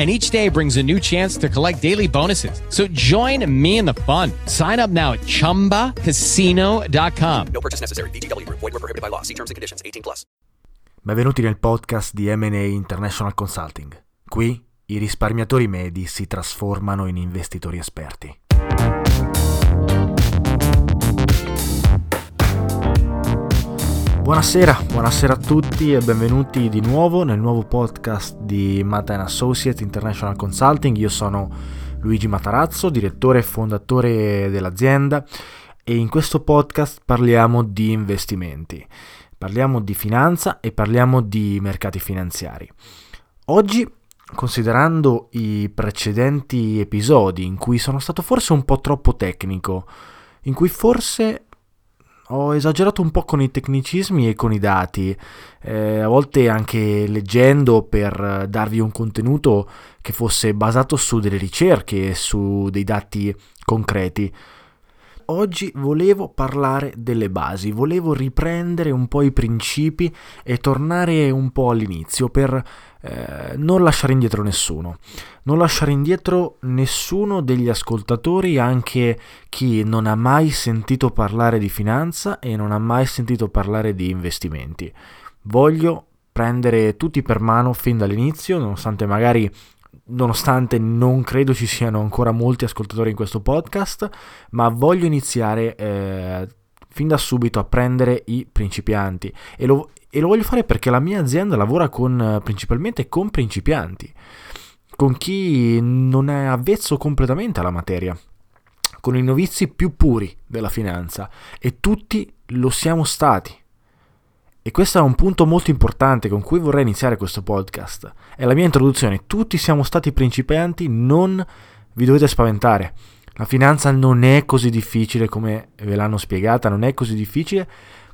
And each day brings a new chance to collect daily bonuses. So join me in the fun. Sign up now at chumbacasino.com. No purchase necessary. VGW Group. Void were prohibited by law. See terms and conditions. 18 plus. Benvenuti nel podcast di M&A International Consulting. Qui i risparmiatori medi si trasformano in investitori esperti. Buonasera, buonasera a tutti e benvenuti di nuovo nel nuovo podcast di Mata Associates International Consulting. Io sono Luigi Matarazzo, direttore e fondatore dell'azienda e in questo podcast parliamo di investimenti, parliamo di finanza e parliamo di mercati finanziari. Oggi, considerando i precedenti episodi in cui sono stato forse un po' troppo tecnico, in cui forse ho esagerato un po' con i tecnicismi e con i dati, eh, a volte anche leggendo per darvi un contenuto che fosse basato su delle ricerche e su dei dati concreti. Oggi volevo parlare delle basi, volevo riprendere un po' i principi e tornare un po' all'inizio per eh, non lasciare indietro nessuno. Non lasciare indietro nessuno degli ascoltatori, anche chi non ha mai sentito parlare di finanza e non ha mai sentito parlare di investimenti. Voglio prendere tutti per mano fin dall'inizio, nonostante magari nonostante non credo ci siano ancora molti ascoltatori in questo podcast, ma voglio iniziare eh, fin da subito a prendere i principianti e lo, e lo voglio fare perché la mia azienda lavora con, principalmente con principianti, con chi non è avvezzo completamente alla materia, con i novizi più puri della finanza e tutti lo siamo stati. E questo è un punto molto importante con cui vorrei iniziare questo podcast. È la mia introduzione. Tutti siamo stati principianti, non vi dovete spaventare. La finanza non è così difficile come ve l'hanno spiegata, non è così difficile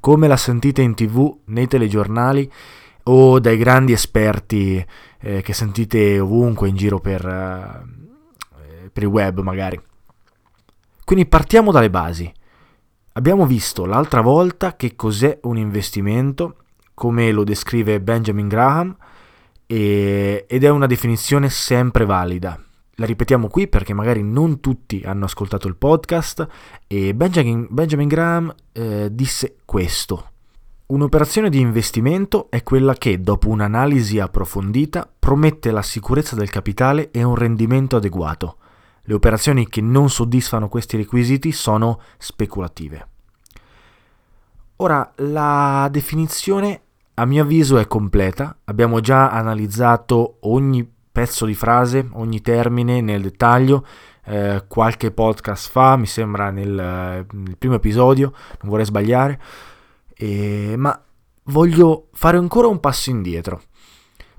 come la sentite in tv, nei telegiornali o dai grandi esperti eh, che sentite ovunque in giro per, uh, per il web magari. Quindi partiamo dalle basi. Abbiamo visto l'altra volta che cos'è un investimento, come lo descrive Benjamin Graham, e, ed è una definizione sempre valida. La ripetiamo qui perché magari non tutti hanno ascoltato il podcast e Benjamin, Benjamin Graham eh, disse questo. Un'operazione di investimento è quella che, dopo un'analisi approfondita, promette la sicurezza del capitale e un rendimento adeguato. Le operazioni che non soddisfano questi requisiti sono speculative. Ora, la definizione a mio avviso è completa, abbiamo già analizzato ogni pezzo di frase, ogni termine nel dettaglio, eh, qualche podcast fa, mi sembra nel, nel primo episodio, non vorrei sbagliare, e, ma voglio fare ancora un passo indietro.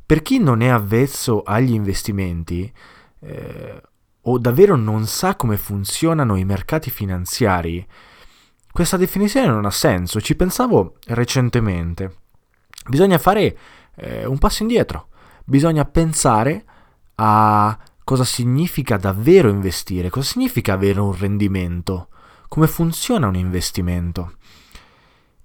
Per chi non è avvezzo agli investimenti, eh, o davvero non sa come funzionano i mercati finanziari, questa definizione non ha senso. Ci pensavo recentemente. Bisogna fare eh, un passo indietro. Bisogna pensare a cosa significa davvero investire, cosa significa avere un rendimento, come funziona un investimento.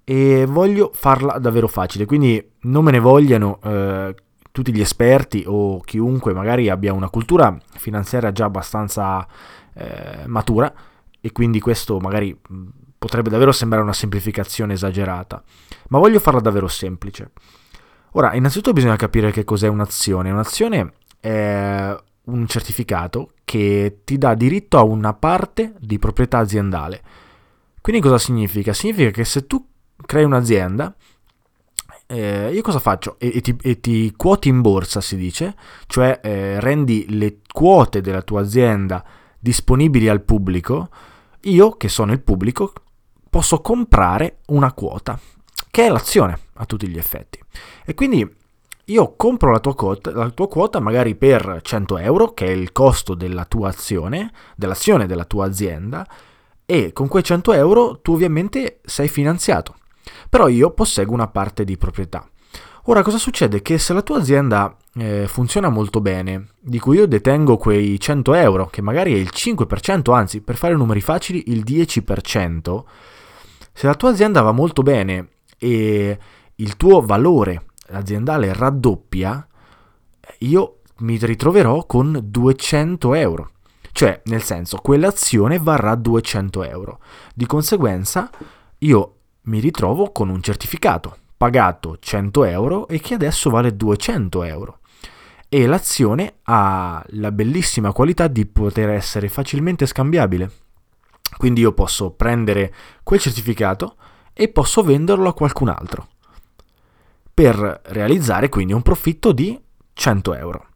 E voglio farla davvero facile, quindi non me ne vogliano eh, tutti gli esperti o chiunque magari abbia una cultura finanziaria già abbastanza eh, matura e quindi questo magari potrebbe davvero sembrare una semplificazione esagerata, ma voglio farla davvero semplice. Ora, innanzitutto bisogna capire che cos'è un'azione. Un'azione è un certificato che ti dà diritto a una parte di proprietà aziendale. Quindi cosa significa? Significa che se tu crei un'azienda eh, io cosa faccio? E, e, ti, e, ti, quoti in borsa, si dice, cioè eh, rendi le quote della tua azienda disponibili al pubblico, io che sono il pubblico posso comprare una quota, che è l'azione a tutti gli effetti. E quindi io compro la tua, quota, la tua quota magari per 100 euro, che è il costo della tua azione, dell'azione della tua azienda, e con quei 100 euro tu ovviamente sei finanziato. Però io posseggo una parte di proprietà. Ora cosa succede? Che se la tua azienda eh, funziona molto bene, di cui io detengo quei 100 euro, che magari è il 5%, anzi per fare numeri facili il 10%, se la tua azienda va molto bene e il tuo valore aziendale raddoppia, io mi ritroverò con 200 euro. Cioè, nel senso, quell'azione varrà 200 euro. Di conseguenza, io mi ritrovo con un certificato pagato 100 euro e che adesso vale 200 euro. E l'azione ha la bellissima qualità di poter essere facilmente scambiabile. Quindi io posso prendere quel certificato e posso venderlo a qualcun altro per realizzare quindi un profitto di 100 euro.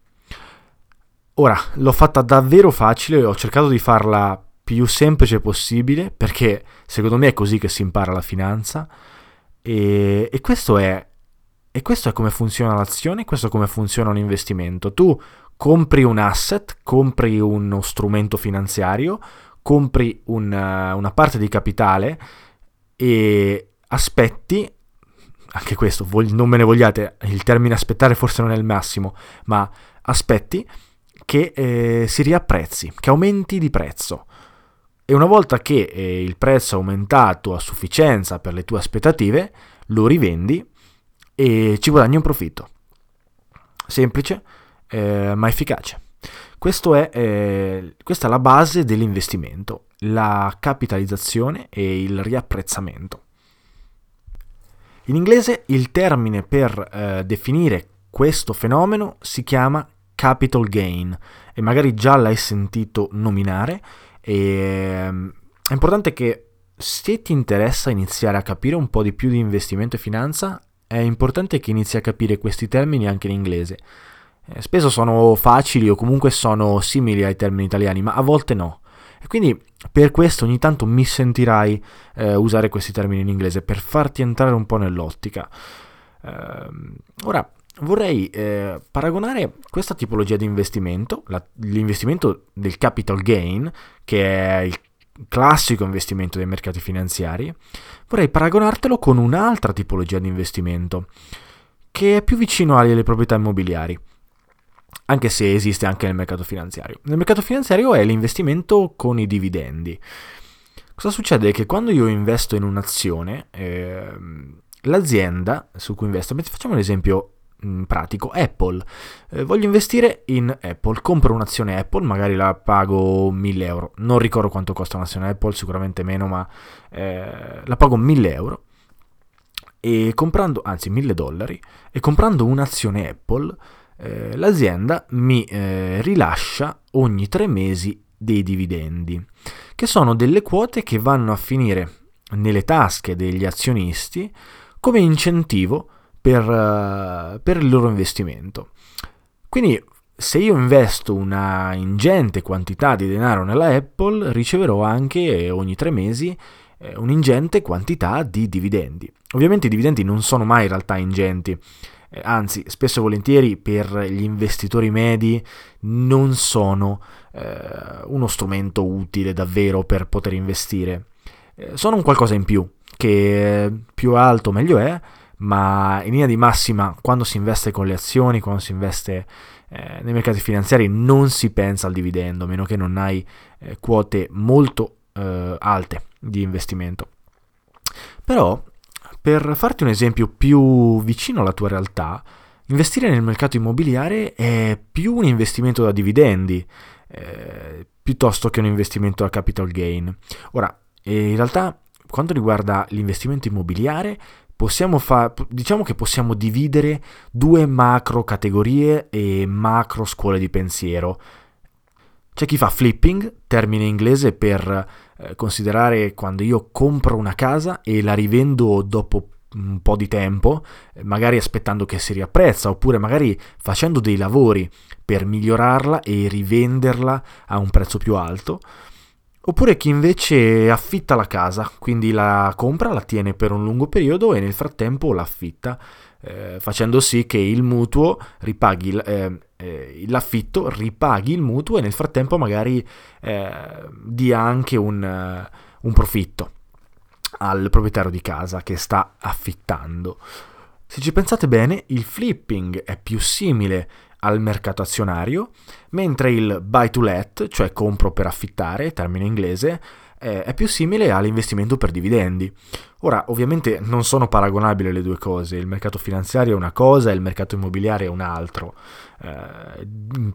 Ora, l'ho fatta davvero facile, ho cercato di farla più semplice possibile perché secondo me è così che si impara la finanza e, e, questo, è, e questo è come funziona l'azione, questo è come funziona un investimento. Tu compri un asset, compri uno strumento finanziario, compri una, una parte di capitale e aspetti anche questo, non me ne vogliate, il termine aspettare forse non è il massimo, ma aspetti che eh, si riapprezzi, che aumenti di prezzo. E una volta che eh, il prezzo è aumentato a sufficienza per le tue aspettative, lo rivendi e ci guadagni un profitto. Semplice, eh, ma efficace. È, eh, questa è la base dell'investimento, la capitalizzazione e il riapprezzamento. In inglese il termine per eh, definire questo fenomeno si chiama capital gain e magari già l'hai sentito nominare e ehm, è importante che se ti interessa iniziare a capire un po' di più di investimento e finanza è importante che inizi a capire questi termini anche in inglese. Eh, spesso sono facili o comunque sono simili ai termini italiani, ma a volte no. E quindi per questo ogni tanto mi sentirai eh, usare questi termini in inglese per farti entrare un po' nell'ottica. Eh, ora vorrei eh, paragonare questa tipologia di investimento, la, l'investimento del capital gain, che è il classico investimento dei mercati finanziari, vorrei paragonartelo con un'altra tipologia di investimento che è più vicino alle proprietà immobiliari anche se esiste anche nel mercato finanziario. Nel mercato finanziario è l'investimento con i dividendi. Cosa succede? Che quando io investo in un'azione, eh, l'azienda su cui investo, facciamo un esempio pratico, Apple. Eh, voglio investire in Apple, compro un'azione Apple, magari la pago 1000 euro, non ricordo quanto costa un'azione Apple, sicuramente meno, ma eh, la pago 1000 euro. E comprando, anzi 1000 dollari, e comprando un'azione Apple eh, l'azienda mi eh, rilascia ogni tre mesi dei dividendi, che sono delle quote che vanno a finire nelle tasche degli azionisti come incentivo per, uh, per il loro investimento. Quindi se io investo una ingente quantità di denaro nella Apple, riceverò anche ogni tre mesi eh, un'ingente quantità di dividendi. Ovviamente i dividendi non sono mai in realtà ingenti, eh, anzi spesso e volentieri per gli investitori medi non sono eh, uno strumento utile davvero per poter investire. Eh, sono un qualcosa in più, che più alto meglio è, ma in linea di massima quando si investe con le azioni, quando si investe eh, nei mercati finanziari non si pensa al dividendo, a meno che non hai eh, quote molto eh, alte di investimento. Però per farti un esempio più vicino alla tua realtà, investire nel mercato immobiliare è più un investimento da dividendi eh, piuttosto che un investimento a capital gain. Ora, in realtà, quanto riguarda l'investimento immobiliare, possiamo fa- diciamo che possiamo dividere due macro categorie e macro scuole di pensiero. C'è chi fa flipping, termine inglese per eh, considerare quando io compro una casa e la rivendo dopo un po' di tempo, magari aspettando che si riapprezza, oppure magari facendo dei lavori per migliorarla e rivenderla a un prezzo più alto. Oppure chi invece affitta la casa, quindi la compra, la tiene per un lungo periodo e nel frattempo l'affitta, eh, facendo sì che il mutuo ripaghi eh, eh, l'affitto, ripaghi il mutuo e nel frattempo magari eh, dia anche un, uh, un profitto al proprietario di casa che sta affittando. Se ci pensate bene, il flipping è più simile al mercato azionario, mentre il buy to let, cioè compro per affittare, termine inglese, è più simile all'investimento per dividendi. Ora, ovviamente non sono paragonabili le due cose, il mercato finanziario è una cosa e il mercato immobiliare è un altro. Eh,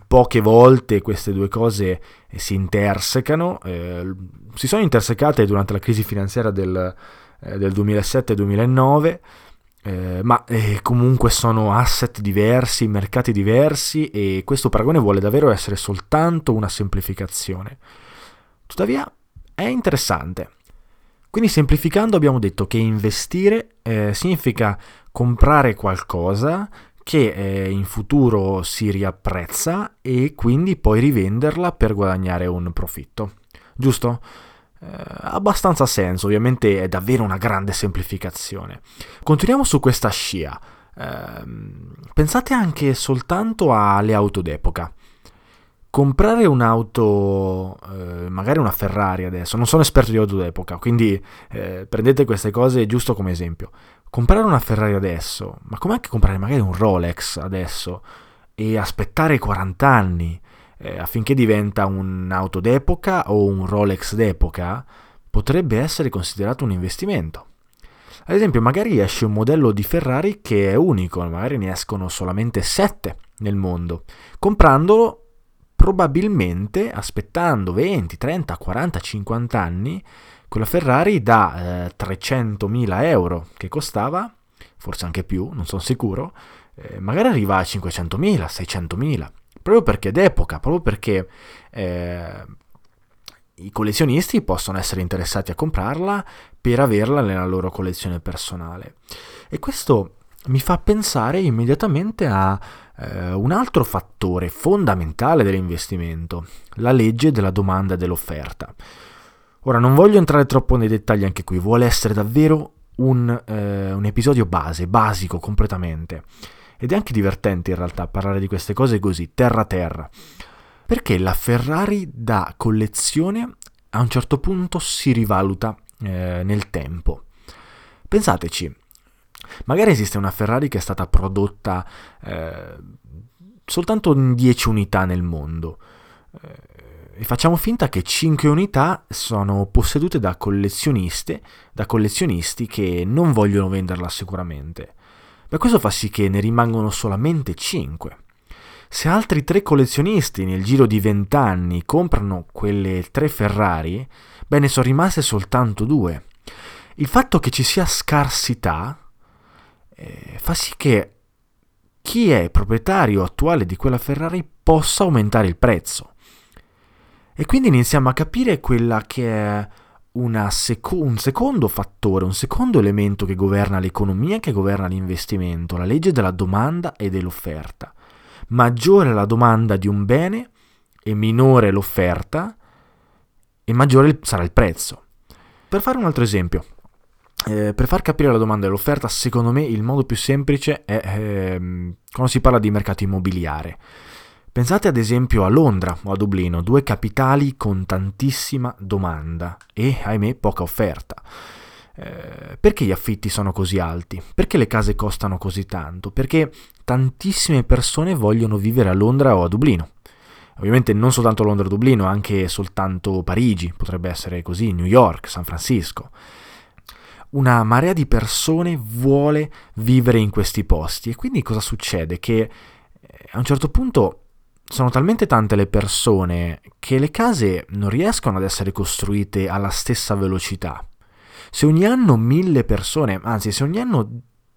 poche volte queste due cose si intersecano, eh, si sono intersecate durante la crisi finanziaria del, eh, del 2007-2009 eh, ma eh, comunque sono asset diversi, mercati diversi e questo paragone vuole davvero essere soltanto una semplificazione. Tuttavia è interessante. Quindi semplificando abbiamo detto che investire eh, significa comprare qualcosa che eh, in futuro si riapprezza e quindi poi rivenderla per guadagnare un profitto. Giusto? Eh, abbastanza senso, ovviamente è davvero una grande semplificazione. Continuiamo su questa scia. Eh, pensate anche soltanto alle auto d'epoca. Comprare un'auto, eh, magari una Ferrari adesso, non sono esperto di auto d'epoca, quindi eh, prendete queste cose giusto come esempio. Comprare una Ferrari adesso, ma com'è anche comprare magari un Rolex adesso e aspettare 40 anni? Eh, affinché diventa un'auto d'epoca o un Rolex d'epoca, potrebbe essere considerato un investimento. Ad esempio, magari esce un modello di Ferrari che è unico, magari ne escono solamente 7 nel mondo. Comprandolo probabilmente aspettando 20, 30, 40, 50 anni, quella Ferrari da eh, 300.000 euro che costava, forse anche più, non sono sicuro, eh, magari arriva a 500.000, 600.000 proprio perché d'epoca, proprio perché eh, i collezionisti possono essere interessati a comprarla per averla nella loro collezione personale. E questo mi fa pensare immediatamente a eh, un altro fattore fondamentale dell'investimento, la legge della domanda e dell'offerta. Ora non voglio entrare troppo nei dettagli anche qui, vuole essere davvero un, eh, un episodio base, basico completamente. Ed è anche divertente in realtà parlare di queste cose così, terra terra. Perché la Ferrari da collezione a un certo punto si rivaluta eh, nel tempo. Pensateci, magari esiste una Ferrari che è stata prodotta eh, soltanto in 10 unità nel mondo. Eh, e facciamo finta che 5 unità sono possedute da collezioniste, da collezionisti che non vogliono venderla sicuramente. Beh, questo fa sì che ne rimangono solamente 5. Se altri tre collezionisti nel giro di 20 anni comprano quelle tre Ferrari, beh, ne sono rimaste soltanto due. Il fatto che ci sia scarsità eh, fa sì che chi è proprietario attuale di quella Ferrari possa aumentare il prezzo. E quindi iniziamo a capire quella che è seco- un secondo fattore, un secondo elemento che governa l'economia, che governa l'investimento, la legge della domanda e dell'offerta. Maggiore la domanda di un bene e minore l'offerta e maggiore sarà il prezzo. Per fare un altro esempio, eh, per far capire la domanda e l'offerta, secondo me il modo più semplice è eh, quando si parla di mercato immobiliare. Pensate ad esempio a Londra o a Dublino, due capitali con tantissima domanda e, ahimè, poca offerta. Eh, perché gli affitti sono così alti? Perché le case costano così tanto? Perché tantissime persone vogliono vivere a Londra o a Dublino. Ovviamente non soltanto Londra o Dublino, anche soltanto Parigi, potrebbe essere così, New York, San Francisco. Una marea di persone vuole vivere in questi posti e quindi cosa succede? Che eh, a un certo punto sono talmente tante le persone che le case non riescono ad essere costruite alla stessa velocità. Se ogni anno mille persone, anzi se ogni anno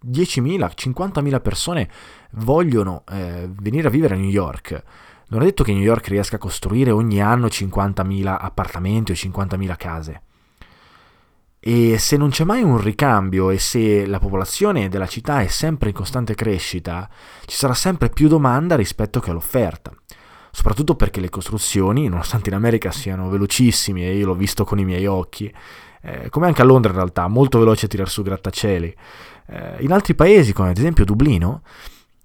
10.000, 50.000 persone vogliono eh, venire a vivere a New York, non è detto che New York riesca a costruire ogni anno 50.000 appartamenti o 50.000 case. E se non c'è mai un ricambio e se la popolazione della città è sempre in costante crescita, ci sarà sempre più domanda rispetto che l'offerta. Soprattutto perché le costruzioni, nonostante in America siano velocissime, e io l'ho visto con i miei occhi, eh, come anche a Londra in realtà, molto veloce a tirare su grattacieli, eh, in altri paesi, come ad esempio Dublino,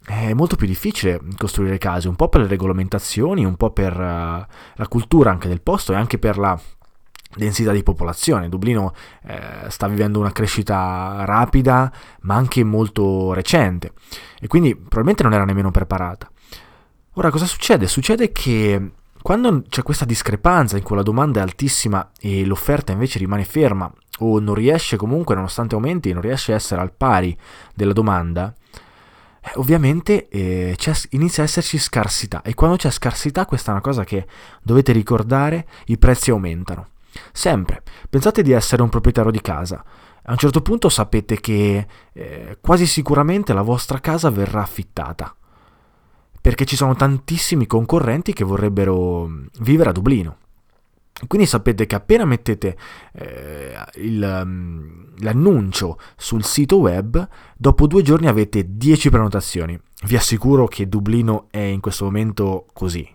è molto più difficile costruire case, un po' per le regolamentazioni, un po' per uh, la cultura anche del posto e anche per la densità di popolazione. Dublino eh, sta vivendo una crescita rapida, ma anche molto recente, e quindi probabilmente non era nemmeno preparata. Ora, cosa succede? Succede che quando c'è questa discrepanza in cui la domanda è altissima e l'offerta invece rimane ferma, o non riesce comunque, nonostante aumenti, non riesce a essere al pari della domanda, eh, ovviamente eh, inizia a esserci scarsità e quando c'è scarsità, questa è una cosa che dovete ricordare, i prezzi aumentano. Sempre. Pensate di essere un proprietario di casa. A un certo punto sapete che eh, quasi sicuramente la vostra casa verrà affittata. Perché ci sono tantissimi concorrenti che vorrebbero mm, vivere a Dublino. Quindi sapete che appena mettete eh, il, um, l'annuncio sul sito web, dopo due giorni avete 10 prenotazioni. Vi assicuro che Dublino è in questo momento così.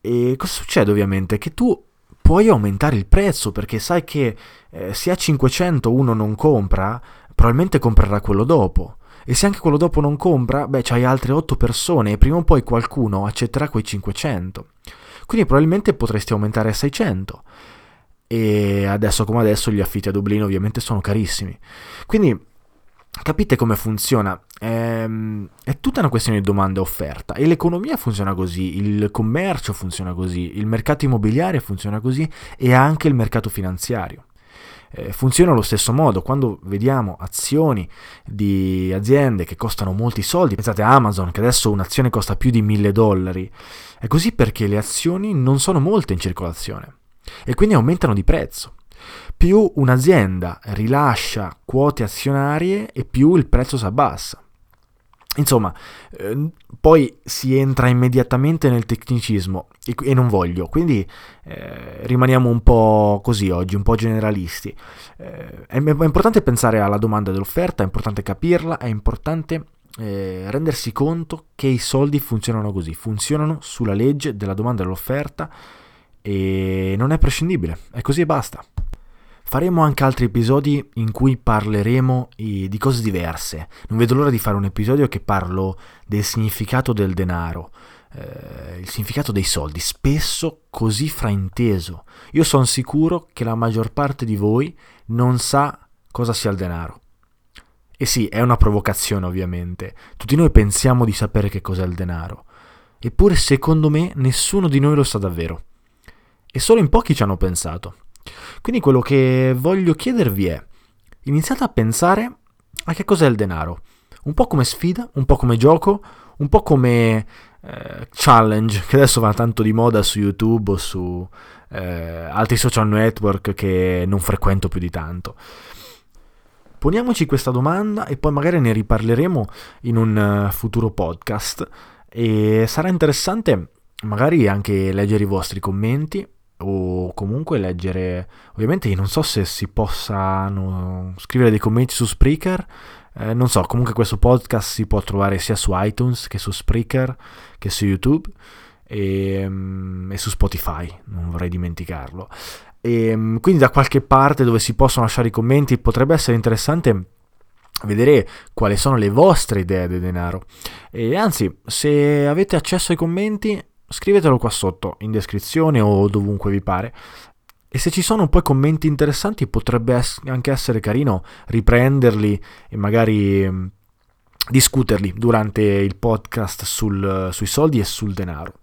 E cosa succede ovviamente? Che tu puoi aumentare il prezzo perché sai che eh, se a 500 uno non compra, probabilmente comprerà quello dopo. E se anche quello dopo non compra, beh, c'hai altre 8 persone e prima o poi qualcuno accetterà quei 500. Quindi probabilmente potresti aumentare a 600. E adesso come adesso gli affitti a Dublino ovviamente sono carissimi. Quindi capite come funziona? È, ehm, è, tutta una questione di domanda e offerta e l'economia funziona così, il commercio funziona così, il mercato immobiliare funziona così e anche il mercato finanziario. Eh, funziona allo stesso modo, quando vediamo azioni di aziende che costano molti soldi, pensate a Amazon che adesso un'azione costa più di 1000 dollari, è così perché le azioni non sono molte in circolazione e quindi aumentano di prezzo più un'azienda rilascia quote azionarie e più il prezzo si abbassa. Insomma, eh, poi si entra immediatamente nel tecnicismo e, e non voglio, quindi eh, rimaniamo un po' così oggi, un po' generalisti. Eh, è, è, importante pensare alla domanda dell'offerta, è importante capirla, è importante eh, rendersi conto che i soldi funzionano così, funzionano sulla legge della domanda e dell'offerta e non è prescindibile, è così e basta. Faremo anche altri episodi in cui parleremo di cose diverse. Non vedo l'ora di fare un episodio che parlo del significato del denaro, eh, il significato dei soldi, spesso così frainteso. Io sono sicuro che la maggior parte di voi non sa cosa sia il denaro. E sì, è una provocazione ovviamente. Tutti noi pensiamo di sapere che cos'è il denaro. Eppure secondo me nessuno di noi lo sa davvero. E solo in pochi ci hanno pensato. Quindi quello che voglio chiedervi è, iniziate a pensare a che cos'è il denaro. Un po' come sfida, un po' come gioco, un po' come eh, challenge, che adesso va tanto di moda su YouTube o su eh, altri social network che non frequento più di tanto. Poniamoci questa domanda e poi magari ne riparleremo in un uh, futuro podcast e sarà interessante magari anche leggere i vostri commenti o comunque leggere ovviamente non so se si possano scrivere dei commenti su Spreaker eh, non so comunque questo podcast si può trovare sia su iTunes che su Spreaker che su YouTube e, um, e su Spotify non vorrei dimenticarlo. E um, quindi da qualche parte dove si possono lasciare i commenti potrebbe essere interessante vedere quali sono le vostre idee del denaro. E anzi se avete accesso ai commenti scrivetelo qua sotto in descrizione o dovunque vi pare. E se ci sono poi commenti interessanti potrebbe anche essere carino riprenderli e magari mm, discuterli durante il podcast sul, sui soldi e sul denaro.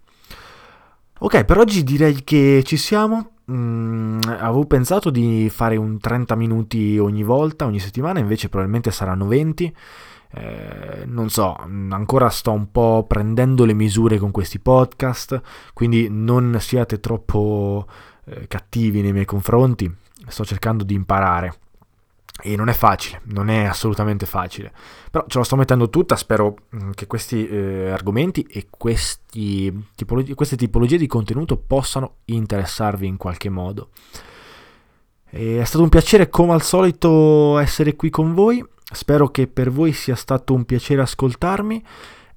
Ok, per oggi direi che ci siamo. Mm, avevo pensato di fare un 30 minuti ogni volta, ogni settimana, invece probabilmente saranno 20. Eh, non so, ancora sto un po' prendendo le misure con questi podcast, quindi non siate troppo eh, cattivi nei miei confronti, sto cercando di imparare. E non è facile, non è assolutamente facile. Però ce la sto mettendo tutta, spero mm, che questi eh, argomenti e questi tipologi- queste tipologie di contenuto possano interessarvi in qualche modo. E è stato un piacere come al solito essere qui con voi, spero che per voi sia stato un piacere ascoltarmi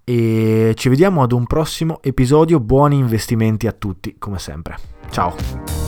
e ci vediamo ad un prossimo episodio, buoni investimenti a tutti come sempre. Ciao!